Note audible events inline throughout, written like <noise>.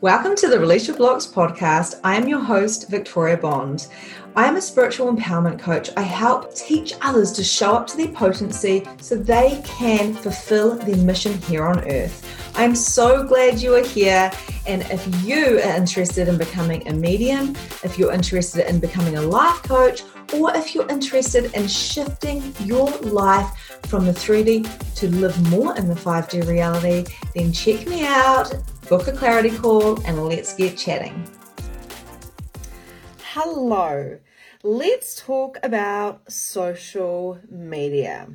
Welcome to the Release Your Blocks podcast. I am your host, Victoria Bond. I am a spiritual empowerment coach. I help teach others to show up to their potency so they can fulfill their mission here on earth. I'm so glad you are here. And if you are interested in becoming a medium, if you're interested in becoming a life coach, or if you're interested in shifting your life from the 3D to live more in the 5D reality, then check me out book a clarity call, and let's get chatting. Hello, let's talk about social media.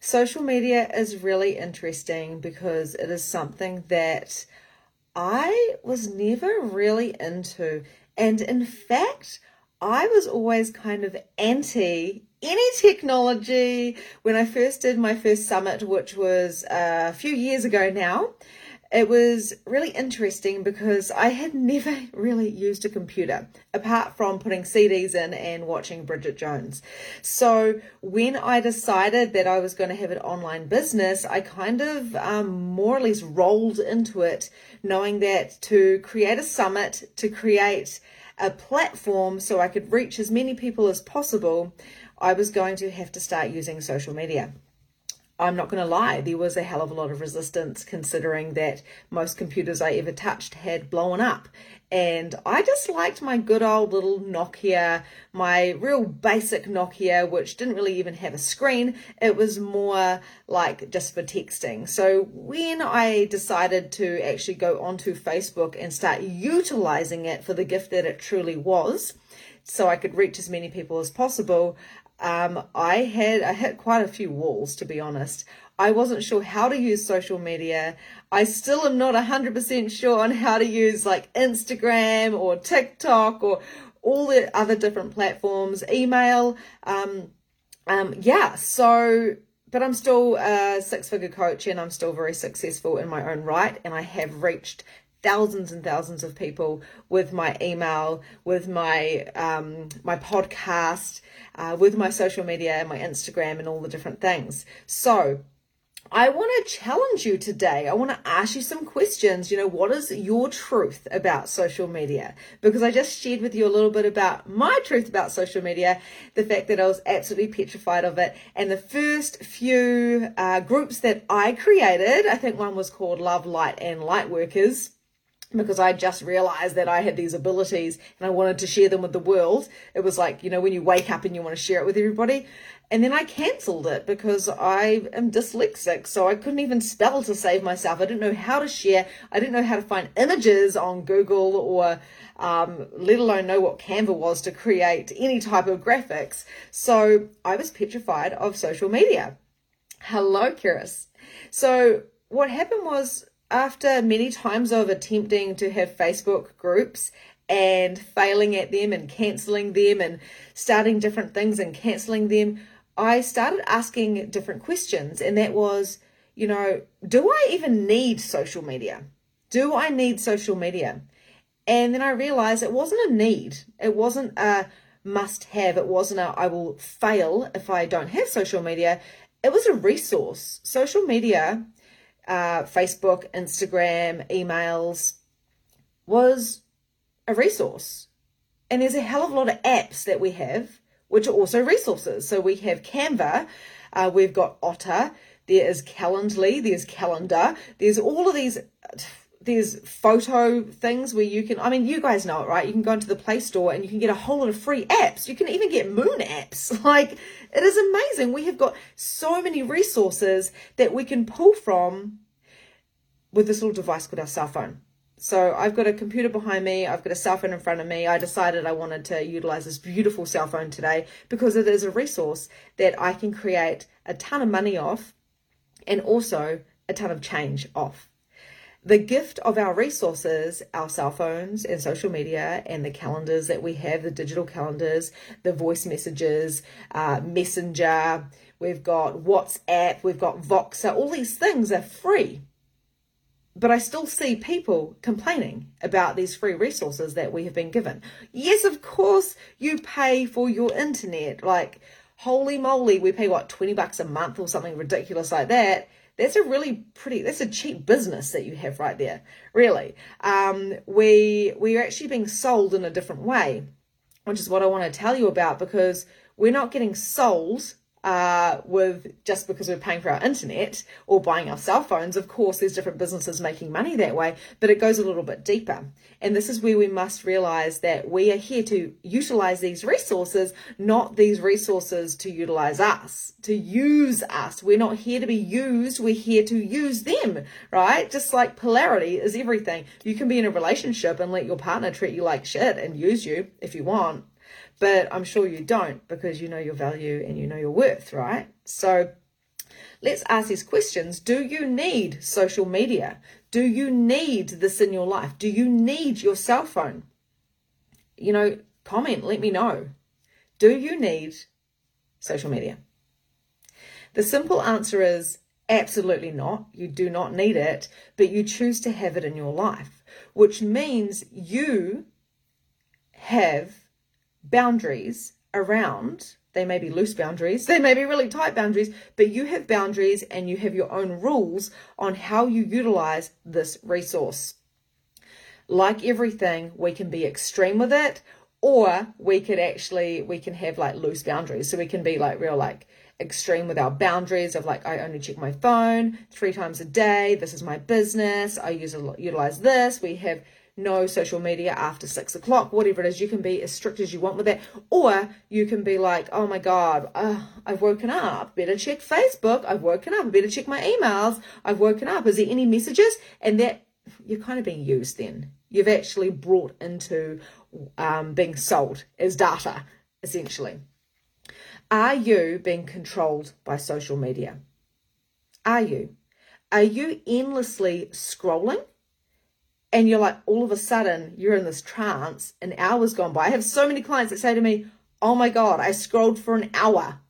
Social media is really interesting because it is something that I was never really into. And in fact, I was always kind of anti any technology when I first did my first summit, which was uh, a few years ago now it was really interesting because I had <laughs> never really used a computer apart from putting CDs in and watching Bridget Jones. So when I decided that I was going to have an online business, I kind of um, more or less rolled into it, knowing that to create a summit, to create a platform so I could reach as many people as possible, I was going to have to start using social media. I'm not going to lie, there was a hell of a lot of resistance considering that most computers I ever touched had blown up. And I just liked my good old little Nokia, my real basic Nokia, which didn't really even have a screen. It was more like just for texting. So when I decided to actually go onto Facebook and start utilizing it for the gift that it truly was, so I could reach as many people as possible, um, I had I hit quite a few walls to be honest. I wasn't sure how to use social media. I still am not 100% sure on how to use like Instagram or TikTok or all the other different platforms, email. Um, um, yeah, so, but I'm still a six figure coach and I'm still very successful in my own right. And I have reached thousands and thousands of people with my email, with my um, my podcast, uh, with my social media, my Instagram, and all the different things. So. I want to challenge you today. I want to ask you some questions. You know, what is your truth about social media? Because I just shared with you a little bit about my truth about social media, the fact that I was absolutely petrified of it. And the first few uh, groups that I created, I think one was called Love, Light, and Light Workers because I just realized that I had these abilities and I wanted to share them with the world. It was like, you know, when you wake up and you want to share it with everybody. And then I cancelled it because I am dyslexic. So I couldn't even spell to save myself. I didn't know how to share. I didn't know how to find images on Google or um, let alone know what Canva was to create any type of graphics. So I was petrified of social media. Hello, Kiris. So what happened was after many times of attempting to have Facebook groups and failing at them and canceling them and starting different things and canceling them, I started asking different questions. And that was, you know, do I even need social media? Do I need social media? And then I realized it wasn't a need, it wasn't a must have, it wasn't a I will fail if I don't have social media. It was a resource. Social media uh, Facebook, Instagram, emails was a resource. And there's a hell of a lot of apps that we have, which are also resources. So we have Canva, uh, we've got Otter, there is Calendly, there's Calendar, there's all of these. There's photo things where you can, I mean, you guys know it, right? You can go into the Play Store and you can get a whole lot of free apps. You can even get moon apps. <laughs> Like, it is amazing. We have got so many resources that we can pull from with this little device called our cell phone. So I've got a computer behind me, I've got a cell phone in front of me. I decided I wanted to utilize this beautiful cell phone today because it is a resource that I can create a ton of money off and also a ton of change off. The gift of our resources, our cell phones and social media, and the calendars that we have the digital calendars, the voice messages, uh, Messenger, we've got WhatsApp, we've got Voxer, all these things are free but I still see people complaining about these free resources that we have been given. Yes, of course, you pay for your internet. Like, holy moly, we pay what, 20 bucks a month or something ridiculous like that. That's a really pretty that's a cheap business that you have right there really. Um, we we're actually being sold in a different way which is what i want to tell you about because we're not getting sold uh, with just because we're paying for our internet or buying our cell phones. Of course, there's different businesses making money that way, but it goes a little bit deeper. And this is where we must realize that we are here to utilize these resources, not these resources to utilize us, to use us. We're not here to be used, we're here to use them, right? Just like polarity is everything. You can be in a relationship and let your partner treat you like shit and use you if you want but I'm sure you don't because you know your value and you know your worth, right? So let's ask these questions. Do you need social media? Do you need this in your life? Do you need your cell phone? You know, comment, let me know. Do you need social media? The simple answer is absolutely not. You do not need it, but you choose to have it in your life, which means you have boundaries around they may be loose boundaries, they may be really tight boundaries, but you have boundaries and you have your own rules on how you utilize this resource. Like everything, we can be extreme with it, or we could actually we can have like loose boundaries. So we can be like real like extreme with our boundaries of like I only check my phone three times a day. This is my business. I use utilize this. We have no social media after six o'clock, whatever it is. You can be as strict as you want with that. Or you can be like, oh my God, uh, I've woken up. Better check Facebook. I've woken up. Better check my emails. I've woken up. Is there any messages? And that you're kind of being used then. You've actually brought into um, being sold as data, essentially. Are you being controlled by social media? Are you? Are you endlessly scrolling? And you're like all of a sudden you're in this trance an hour's gone by. I have so many clients that say to me oh my god i scrolled for an hour.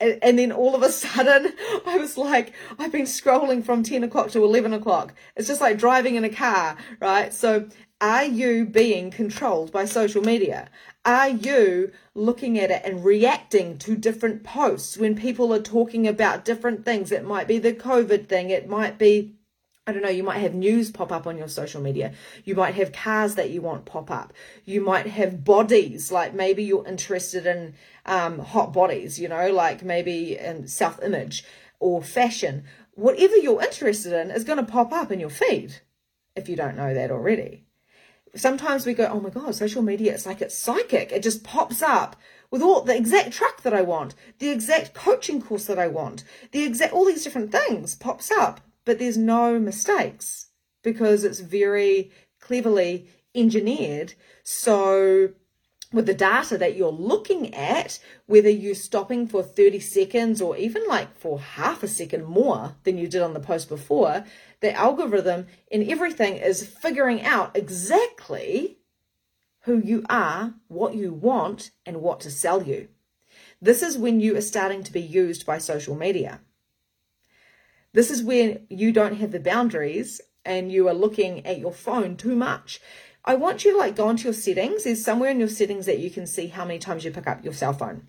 And, and then all of a <laughs> sudden i was like i've been scrolling from 10 o'clock to 11 o'clock. It's just like driving in a car right? So are you being controlled by social media? Are you looking at it and reacting to different posts when people are talking about different things? It might be the covid thing. It might be I don't know, you might have news pop up on your social media. You might have cars that you want pop up. You might have bodies, like maybe you're interested in um, hot bodies, you know, like maybe in self image or fashion. Whatever you're interested in is going to pop up in your feed if you don't know that already. Sometimes we go, oh my God, social media, it's like it's psychic. It just pops up with all the exact truck that I want, the exact coaching course that I want, the exact, all these different things pops up but there's no mistakes because it's very cleverly engineered. So, with the data that you're looking at, whether you're stopping for 30 seconds or even like for half a second more than you did on the post before, the algorithm in everything is figuring out exactly who you are, what you want, and what to sell you. This is when you are starting to be used by social media. This is where you don't have the boundaries and you are looking at your phone too much. I want you to like go into your settings. There's somewhere in your settings that you can see how many times you pick up your cell phone.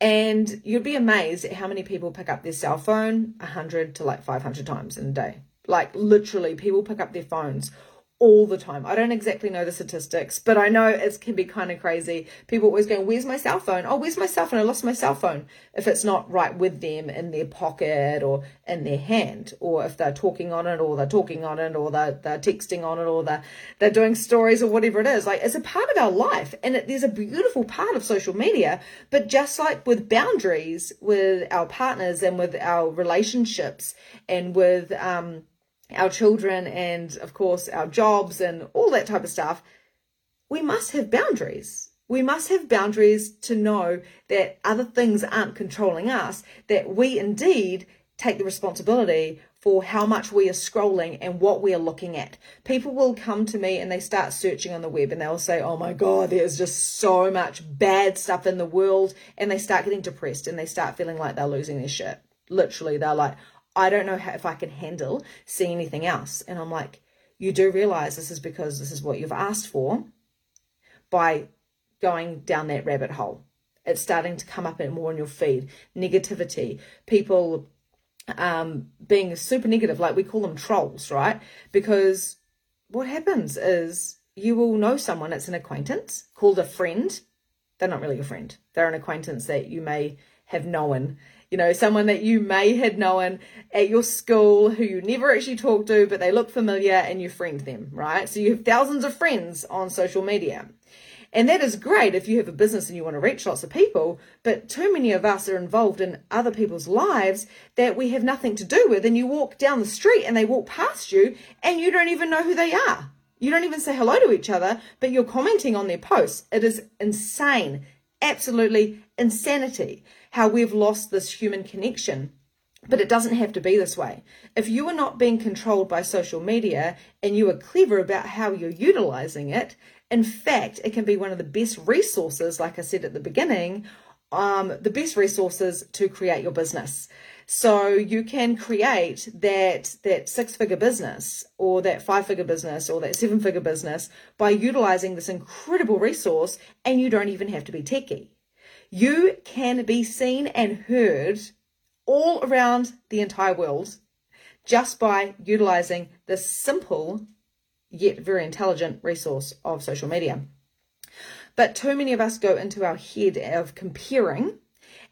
And you'd be amazed at how many people pick up their cell phone 100 to like 500 times in a day. Like literally, people pick up their phones all the time. I don't exactly know the statistics, but I know it can be kind of crazy. People always going, Where's my cell phone? Oh, where's my cell phone? I lost my cell phone. If it's not right with them in their pocket or in their hand, or if they're talking on it, or they're talking on it, or they're, they're texting on it, or they're, they're doing stories or whatever it is. Like it's a part of our life. And it, there's a beautiful part of social media. But just like with boundaries with our partners and with our relationships and with, um, our children and of course our jobs and all that type of stuff, we must have boundaries. We must have boundaries to know that other things aren't controlling us, that we indeed take the responsibility for how much we are scrolling and what we are looking at. People will come to me and they start searching on the web and they'll say, Oh my God, there's just so much bad stuff in the world. And they start getting depressed and they start feeling like they're losing their shit. Literally, they're like, I don't know how, if I can handle seeing anything else. And I'm like, you do realize this is because this is what you've asked for by going down that rabbit hole. It's starting to come up more in your feed. Negativity, people um, being super negative, like we call them trolls, right? Because what happens is you will know someone, it's an acquaintance called a friend. They're not really a friend, they're an acquaintance that you may have known. You know, someone that you may have known at your school who you never actually talk to, but they look familiar and you friend them, right? So you have thousands of friends on social media. And that is great if you have a business and you want to reach lots of people, but too many of us are involved in other people's lives that we have nothing to do with. And you walk down the street and they walk past you and you don't even know who they are. You don't even say hello to each other, but you're commenting on their posts. It is insane, absolutely insanity how we've lost this human connection. But it doesn't have to be this way. If you are not being controlled by social media and you are clever about how you're utilizing it, in fact, it can be one of the best resources, like I said at the beginning, um, the best resources to create your business. So you can create that that six figure business or that five figure business or that seven figure business by utilizing this incredible resource and you don't even have to be techie. You can be seen and heard all around the entire world just by utilizing this simple yet very intelligent resource of social media. But too many of us go into our head of comparing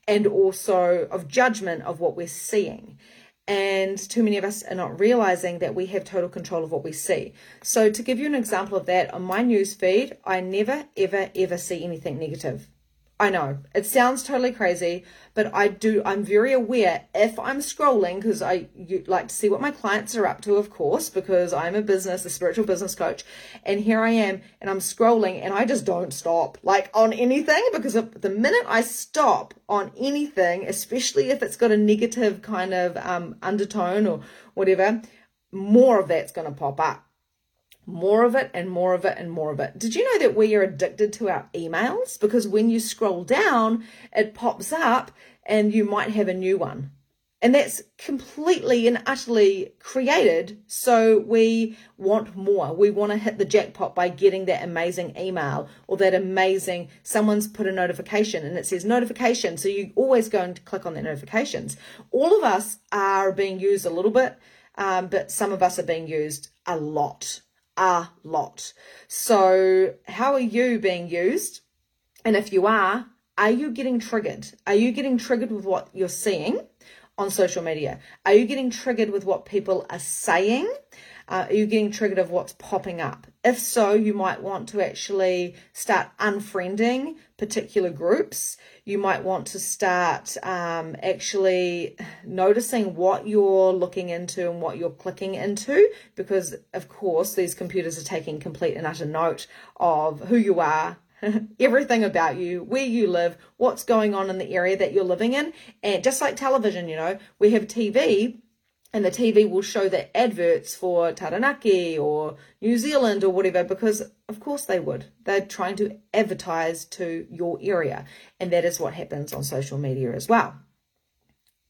and also of judgment of what we're seeing. And too many of us are not realizing that we have total control of what we see. So, to give you an example of that, on my news feed, I never, ever, ever see anything negative. I know it sounds totally crazy, but I do. I'm very aware if I'm scrolling because I like to see what my clients are up to, of course, because I'm a business, a spiritual business coach, and here I am, and I'm scrolling, and I just don't stop like on anything because the minute I stop on anything, especially if it's got a negative kind of um, undertone or whatever, more of that's going to pop up more of it and more of it and more of it. Did you know that we are addicted to our emails? Because when you scroll down, it pops up and you might have a new one. And that's completely and utterly created. So we want more. We want to hit the jackpot by getting that amazing email or that amazing, someone's put a notification and it says notification. So you always go and click on the notifications. All of us are being used a little bit, um, but some of us are being used a lot a lot. So, how are you being used? And if you are, are you getting triggered? Are you getting triggered with what you're seeing on social media? Are you getting triggered with what people are saying? Uh, are you getting triggered of what's popping up? If so, you might want to actually start unfriending particular groups. You might want to start um, actually noticing what you're looking into and what you're clicking into, because of course, these computers are taking complete and utter note of who you are, <laughs> everything about you, where you live, what's going on in the area that you're living in. And just like television, you know, we have TV and the TV will show the adverts for Taranaki or New Zealand or whatever because of course they would. They're trying to advertise to your area and that is what happens on social media as well.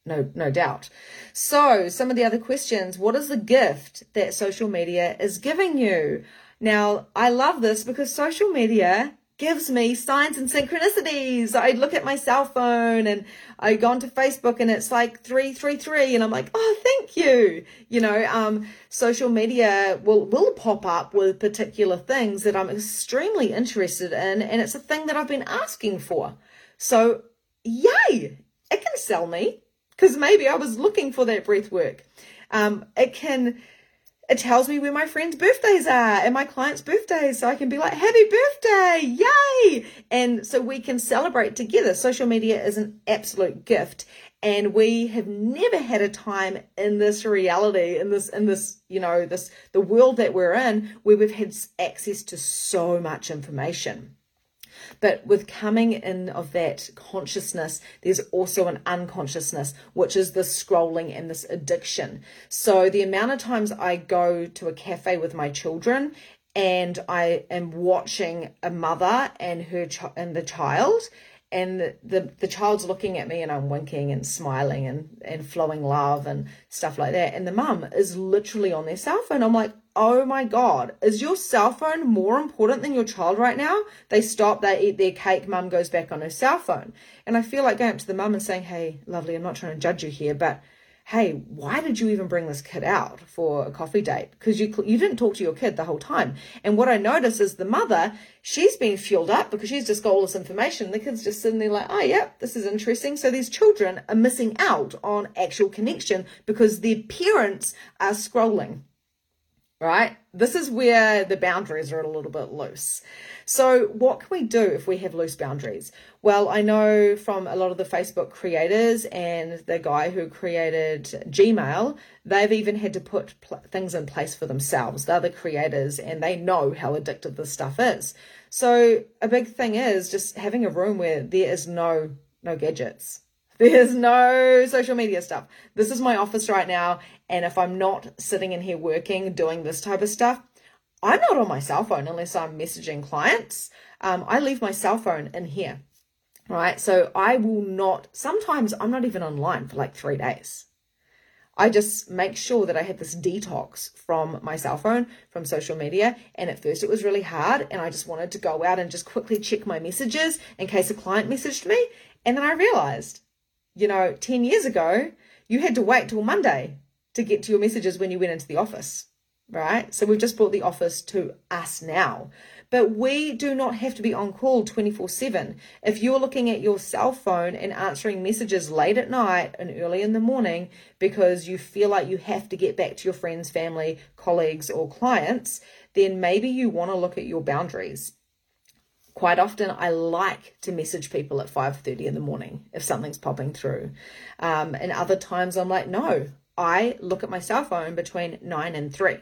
No no doubt. So, some of the other questions, what is the gift that social media is giving you? Now, I love this because social media gives me signs and synchronicities. I look at my cell phone and I go onto Facebook and it's like 333 and I'm like, oh, thank you. You know, um, social media will, will pop up with particular things that I'm extremely interested in and it's a thing that I've been asking for. So yay, it can sell me because maybe I was looking for that breath work. Um, it can, it tells me where my friends' birthdays are and my clients' birthdays. So I can be like, happy birthday, yay. And so we can celebrate together. Social media is an absolute gift. And we have never had a time in this reality, in this, in this, you know, this, the world that we're in, where we've had access to so much information. But with coming in of that consciousness, there's also an unconsciousness, which is this scrolling and this addiction. So the amount of times I go to a cafe with my children and I am watching a mother and her ch- and the child and the, the, the child's looking at me and I'm winking and smiling and, and flowing love and stuff like that. And the mum is literally on their cell phone. I'm like, oh my God, is your cell phone more important than your child right now? They stop, they eat their cake, mum goes back on her cell phone. And I feel like going up to the mum and saying, hey, lovely, I'm not trying to judge you here, but hey, why did you even bring this kid out for a coffee date? Because you you didn't talk to your kid the whole time. And what I notice is the mother, she's been fueled up because she's just got all this information. The kid's just sitting there like, oh yeah, this is interesting. So these children are missing out on actual connection because their parents are scrolling right? This is where the boundaries are a little bit loose. So, what can we do if we have loose boundaries? Well, I know from a lot of the Facebook creators and the guy who created Gmail, they've even had to put pl- things in place for themselves. They're the creators and they know how addictive this stuff is. So, a big thing is just having a room where there is no no gadgets there's no social media stuff. This is my office right now. And if I'm not sitting in here working, doing this type of stuff, I'm not on my cell phone unless I'm messaging clients. Um, I leave my cell phone in here, right? So I will not, sometimes I'm not even online for like three days. I just make sure that I have this detox from my cell phone, from social media. And at first it was really hard. And I just wanted to go out and just quickly check my messages in case a client messaged me. And then I realized you know, 10 years ago, you had to wait till Monday to get to your messages when you went into the office, right? So we've just brought the office to us now. But we do not have to be on call 24 7. If you're looking at your cell phone and answering messages late at night and early in the morning because you feel like you have to get back to your friends, family, colleagues, or clients, then maybe you want to look at your boundaries quite often I like to message people at 5:30 in the morning if something's popping through. Um, and other times I'm like, no, I look at my cell phone between 9 and 3.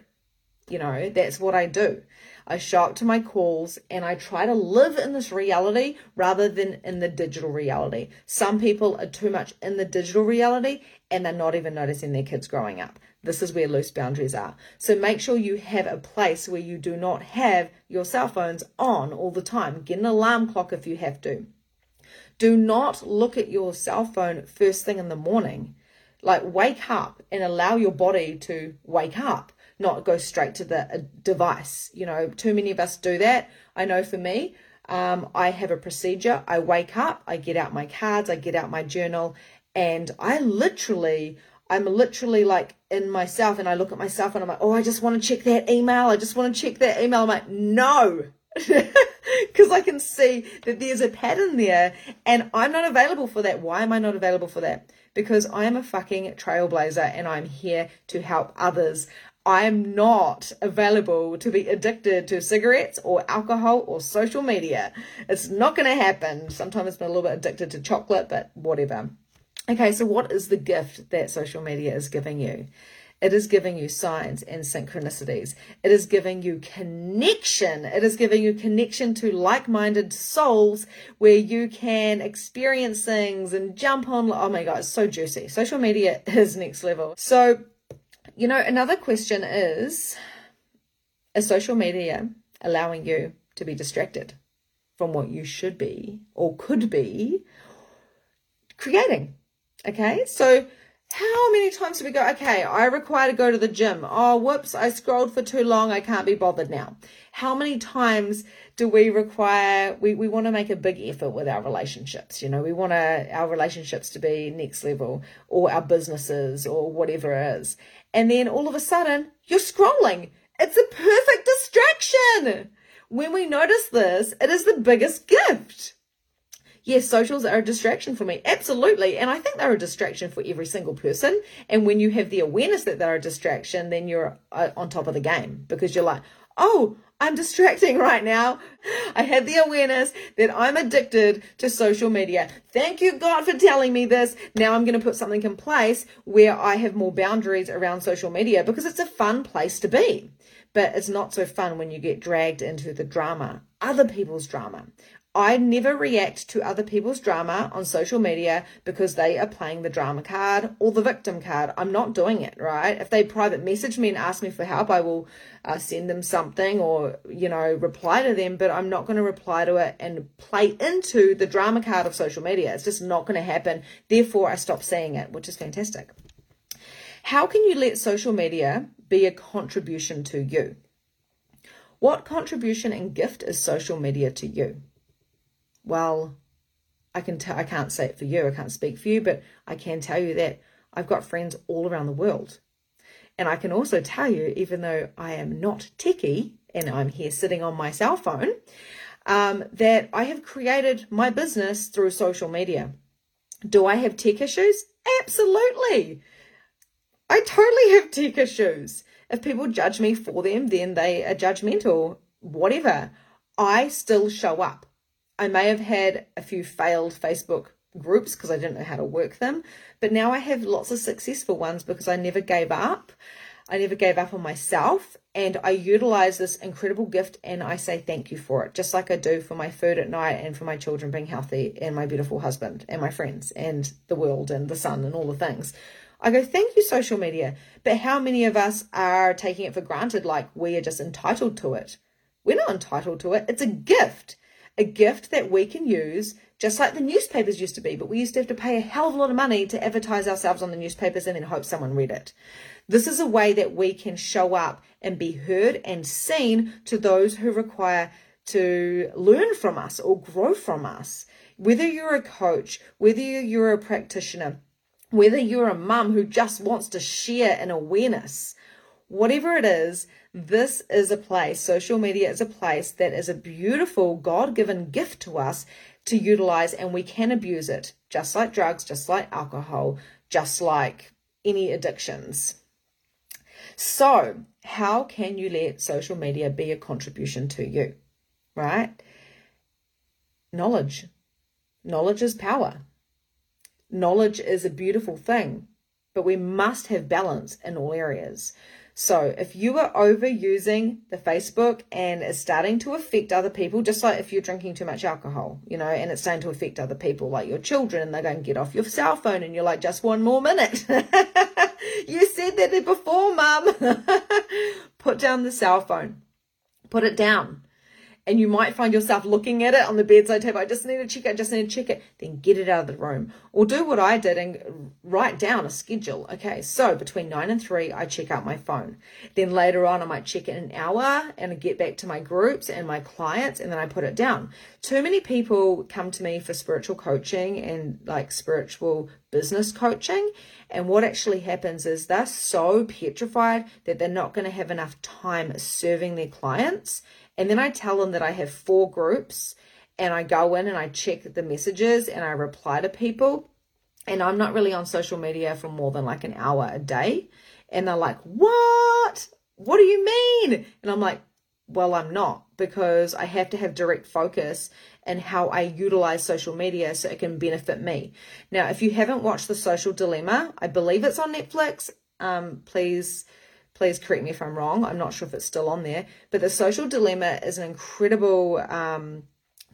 You know, that's what I do. I show up to my calls and I try to live in this reality rather than in the digital reality. Some people are too much in the digital reality and they're not even noticing their kids growing up. This is where loose boundaries are. So make sure you have a place where you do not have your cell phones on all the time. Get an alarm clock if you have to. Do not look at your cell phone first thing in the morning. Like wake up and allow your body to wake up, not go straight to the uh, device. You know, too many of us do that. I know for me, um, I have a procedure. I wake up, I get out my cards, I get out my journal, and I literally I'm literally like in myself and I look at myself and I'm like, oh, I just want to check that email. I just want to check that email. I'm like, no. <laughs> Because I can see that there's a pattern there and I'm not available for that. Why am I not available for that? Because I am a fucking trailblazer and I'm here to help others. I am not available to be addicted to cigarettes or alcohol or social media. It's not going to happen. Sometimes been a little bit addicted to chocolate, but whatever. Okay, so what is the gift that social media is giving you? It is giving you signs and synchronicities. It is giving you connection. It is giving you connection to like minded souls where you can experience things and jump on. Oh my God, it's so juicy. Social media <laughs> is next level. So, you know, another question is Is social media allowing you to be distracted from what you should be or could be creating? Okay, so how many times do we go, okay, I require to go to the gym. Oh, whoops, I scrolled for too long. I can't be bothered now. How many times do we require, we, we want to make a big effort with our relationships? You know, we want our, our relationships to be next level or our businesses or whatever it is. And then all of a sudden, you're scrolling. It's a perfect distraction. When we notice this, it is the biggest gift yes, socials are a distraction for me. Absolutely. And I think they're a distraction for every single person. And when you have the awareness that they're a distraction, then you're uh, on top of the game because you're like, oh, I'm distracting <laughs> right now. I had the awareness that I'm addicted to social media. Thank you, God, for telling me this. Now I'm going to put something in place where I have more boundaries around social media because it's a fun place to be. But it's not so fun when you get dragged into the drama, other people's drama. I never react to other people's drama on social media because they are playing the drama card or the victim card. I'm not doing it, right? If they private message me and ask me for help, I will uh, send them something or, you know, reply to them, but I'm not going to reply to it and play into the drama card of social media. It's just not going to happen. Therefore, I stop seeing it, which is fantastic. How can you let social media be a contribution to you? What contribution and gift is social media to you? Well, I can tell I can't say it for you, I can't speak for you, but I can tell you that I've got friends all around the world. And I can also tell you, even though I am not techie and I'm here sitting on my cell phone, um, that I have created my business through social media. Do I have tech issues? Absolutely. I totally have tech issues. If people judge me for them, then they are judgmental, whatever. I still show up. I may have had a few failed Facebook groups because I didn't know how to work them, but now I have lots of successful ones because I never gave up. I never gave up on myself and I utilize this incredible gift and I say thank you for it, just like I do for my food at night and for my children being healthy and my beautiful husband and my friends and the world and the sun and all the things. I go, thank you, social media. But how many of us are taking it for granted like we are just entitled to it? We're not entitled to it. It's a gift, a gift that we can use just like the newspapers used to be, but we used to have to pay a hell of a lot of money to advertise ourselves on the newspapers and then hope someone read it. This is a way that we can show up and be heard and seen to those who require to learn from us or grow from us. Whether you're a coach, whether you're a practitioner, whether you're a mum who just wants to share an awareness, whatever it is, this is a place, social media is a place that is a beautiful God given gift to us to utilize, and we can abuse it, just like drugs, just like alcohol, just like any addictions. So, how can you let social media be a contribution to you? Right? Knowledge. Knowledge is power. Knowledge is a beautiful thing, but we must have balance in all areas. So if you are overusing the Facebook and it's starting to affect other people, just like if you're drinking too much alcohol, you know, and it's starting to affect other people, like your children, and they're going to get off your cell phone and you're like, just one more minute. <laughs> you said that before, mum. <laughs> Put down the cell phone. Put it down and you might find yourself looking at it on the bedside table. I just need to check it, I just need to check it. Then get it out of the room. Or do what I did and write down a schedule. Okay, so between nine and three, I check out my phone. Then later on, I might check it an hour and get back to my groups and my clients, and then I put it down. Too many people come to me for spiritual coaching and like spiritual business coaching. And what actually happens is they're so petrified that they're not going to have enough time serving their clients and then I tell them that I have four groups and I go in and I check the messages and I reply to people. And I'm not really on social media for more than like an hour a day. And they're like, What? What do you mean? And I'm like, Well, I'm not because I have to have direct focus and how I utilize social media so it can benefit me. Now, if you haven't watched The Social Dilemma, I believe it's on Netflix. Um, please Please correct me if I'm wrong. I'm not sure if it's still on there. But The Social Dilemma is an incredible um,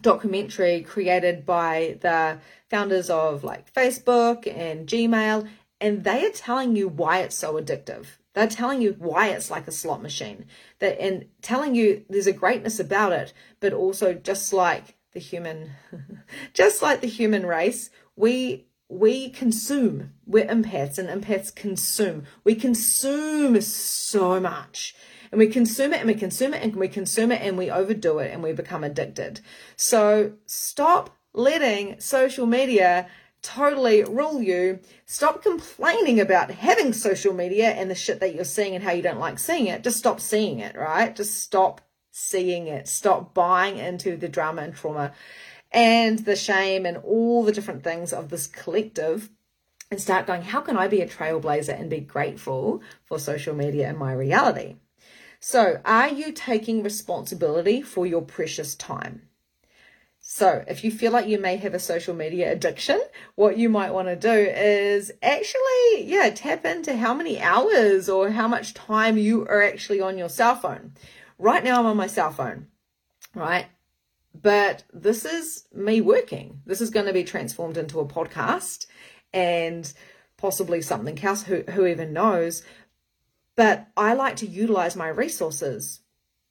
documentary created by the founders of like Facebook and Gmail. And they are telling you why it's so addictive. They're telling you why it's like a slot machine. That and telling you there's a greatness about it, but also just like the human, <laughs> just like the human race, we we consume. We're empaths, and empaths consume. We consume so much. And we consume it and we consume it and we consume it and we overdo it and we become addicted. So stop letting social media totally rule you. Stop complaining about having social media and the shit that you're seeing and how you don't like seeing it. Just stop seeing it, right? Just stop seeing it. Stop buying into the drama and trauma and the shame and all the different things of this collective and start going, how can I be a trailblazer and be grateful for social media in my reality? So, are you taking responsibility for your precious time? So, if you feel like you may have a social media addiction, what you might want to do is actually, yeah, tap into how many hours or how much time you are actually on your cell phone. Right now, I'm on my cell phone, right? But this is me working. This is going to be transformed into a podcast and possibly something else, who, who even knows. But I like to utilize my resources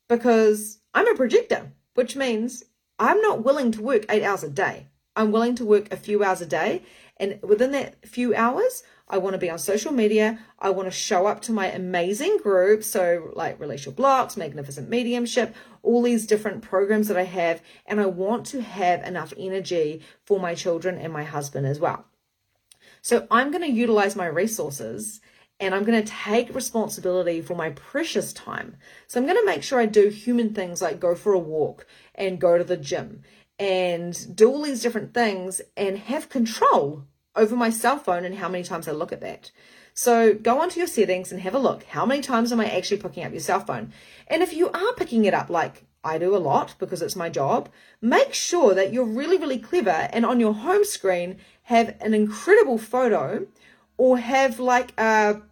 because I'm a projector, which means I'm not willing to work eight hours a day. I'm willing to work a few hours a day. And within that few hours, I want to be on social media. I want to show up to my amazing group. So, like Your Blocks, Magnificent Mediumship, all these different programs that I have. And I want to have enough energy for my children and my husband as well. So I'm going to utilize my resources and I'm going to take responsibility for my precious time. So I'm going to make sure I do human things like go for a walk and go to the gym and do all these different things and have control over my cell phone and how many times I look at that. So go onto your settings and have a look. How many times am I actually picking up your cell phone? And if you are picking it up like I do a lot because it's my job, make sure that you're really, really clever and on your home screen have an incredible photo or have like a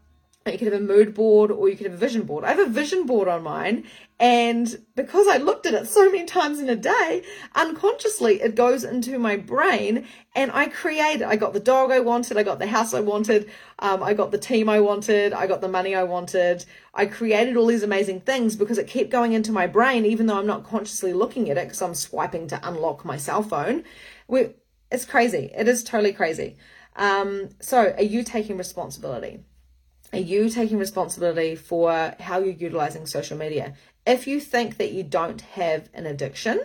you could have a mood board or you could have a vision board. I have a vision board on mine, and because I looked at it so many times in a day, unconsciously it goes into my brain and I create. it. I got the dog I wanted, I got the house I wanted, um, I got the team I wanted, I got the money I wanted. I created all these amazing things because it kept going into my brain, even though I'm not consciously looking at it because I'm swiping to unlock my cell phone. We, it's crazy. It is totally crazy. Um, so, are you taking responsibility? Are you taking responsibility for how you're utilizing social media? If you think that you don't have an addiction,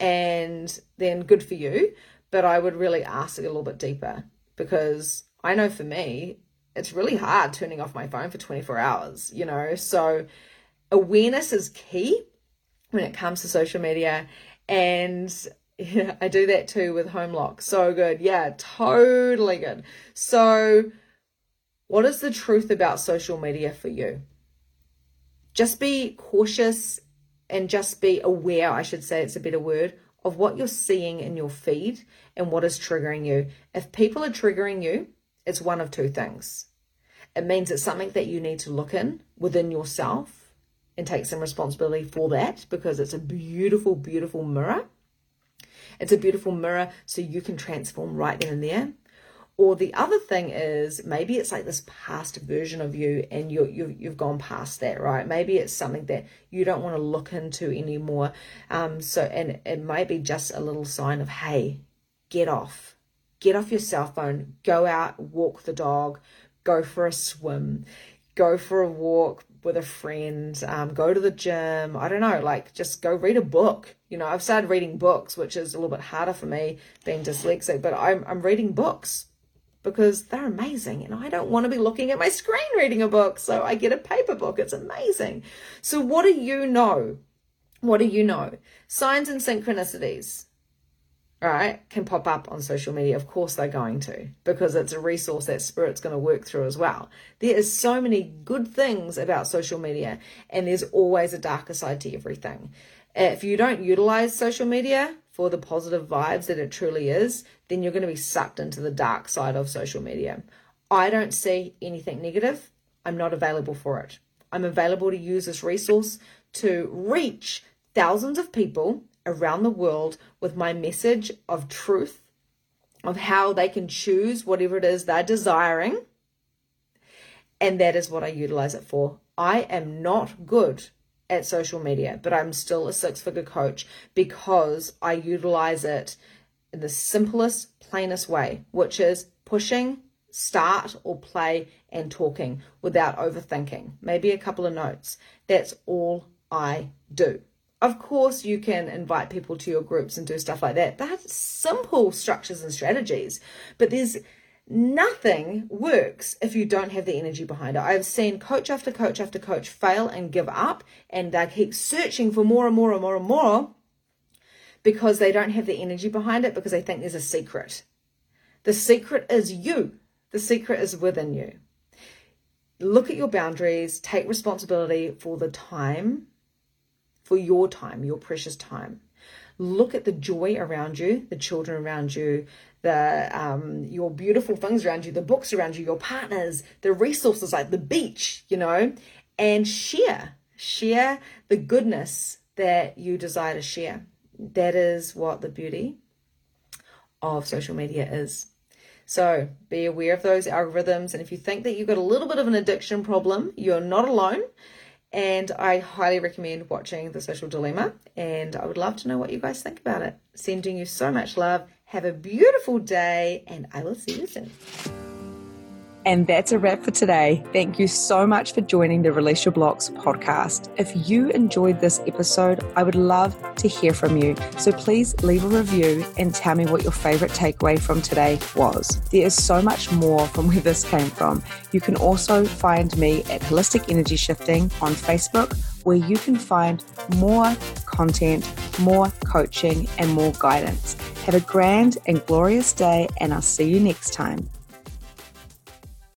and then good for you, but I would really ask it a little bit deeper because I know for me, it's really hard turning off my phone for 24 hours, you know? So awareness is key when it comes to social media. And yeah, <laughs> I do that too with home lock. So good. Yeah, totally good. So what is the truth about social media for you? Just be cautious and just be aware, I should say it's a better word, of what you're seeing in your feed and what is triggering you. If people are triggering you, it's one of two things. It means it's something that you need to look in within yourself and take some responsibility for that because it's a beautiful, beautiful mirror. It's a beautiful mirror so you can transform right then and there. Or the other thing is maybe it's like this past version of you and you, you, you've gone past that, right? Maybe it's something that you don't want to look into anymore. Um, so, and it might be just a little sign of, hey, get off. Get off your cell phone, go out, walk the dog, go for a swim, go for a walk with a friend, um, go to the gym. I don't know, like just go read a book. You know, I've started reading books, which is a little bit harder for me being dyslexic, but I'm, I'm reading books because they're amazing and I don't want to be looking at my screen reading a book. So I get a paper book. It's amazing. So what do you know? What do you know? Signs and synchronicities, right, can pop up on social media. Of course they're going to because it's a resource that spirit's going to work through as well. There is so many good things about social media and there's always a darker side to everything. If you don't utilize social media, for the positive vibes that it truly is, then you're going to be sucked into the dark side of social media. I don't see anything negative. I'm not available for it. I'm available to use this resource to reach thousands of people around the world with my message of truth, of how they can choose whatever it is they're desiring. And that is what I utilize it for. I am not good at social media, but I'm still a six figure coach because I utilize it in the simplest, plainest way, which is pushing, start or play and talking without overthinking. Maybe a couple of notes. That's all I do. Of course, you can invite people to your groups and do stuff like that. That's simple structures and strategies, but there's Nothing works if you don't have the energy behind it. I've seen coach after coach after coach fail and give up, and they keep searching for more and more and more and more because they don't have the energy behind it because they think there's a secret. The secret is you, the secret is within you. Look at your boundaries, take responsibility for the time, for your time, your precious time. Look at the joy around you, the children around you, the um, your beautiful things around you, the books around you, your partners, the resources like the beach, you know, and share, share the goodness that you desire to share. That is what the beauty of social media is. So be aware of those algorithms. And if you think that you've got a little bit of an addiction problem, you're not alone. And I highly recommend watching The Social Dilemma. And I would love to know what you guys think about it. Sending you so much love have a beautiful day, and I will see you soon. And that's a wrap for today. Thank you so much for joining the Release Your Blocks podcast. If you enjoyed this episode, I would love to hear from you. So please leave a review and tell me what your favorite takeaway from today was. There is so much more from where this came from. You can also find me at Holistic Energy Shifting on Facebook, where you can find more content, more coaching, and more guidance. Have a grand and glorious day, and I'll see you next time.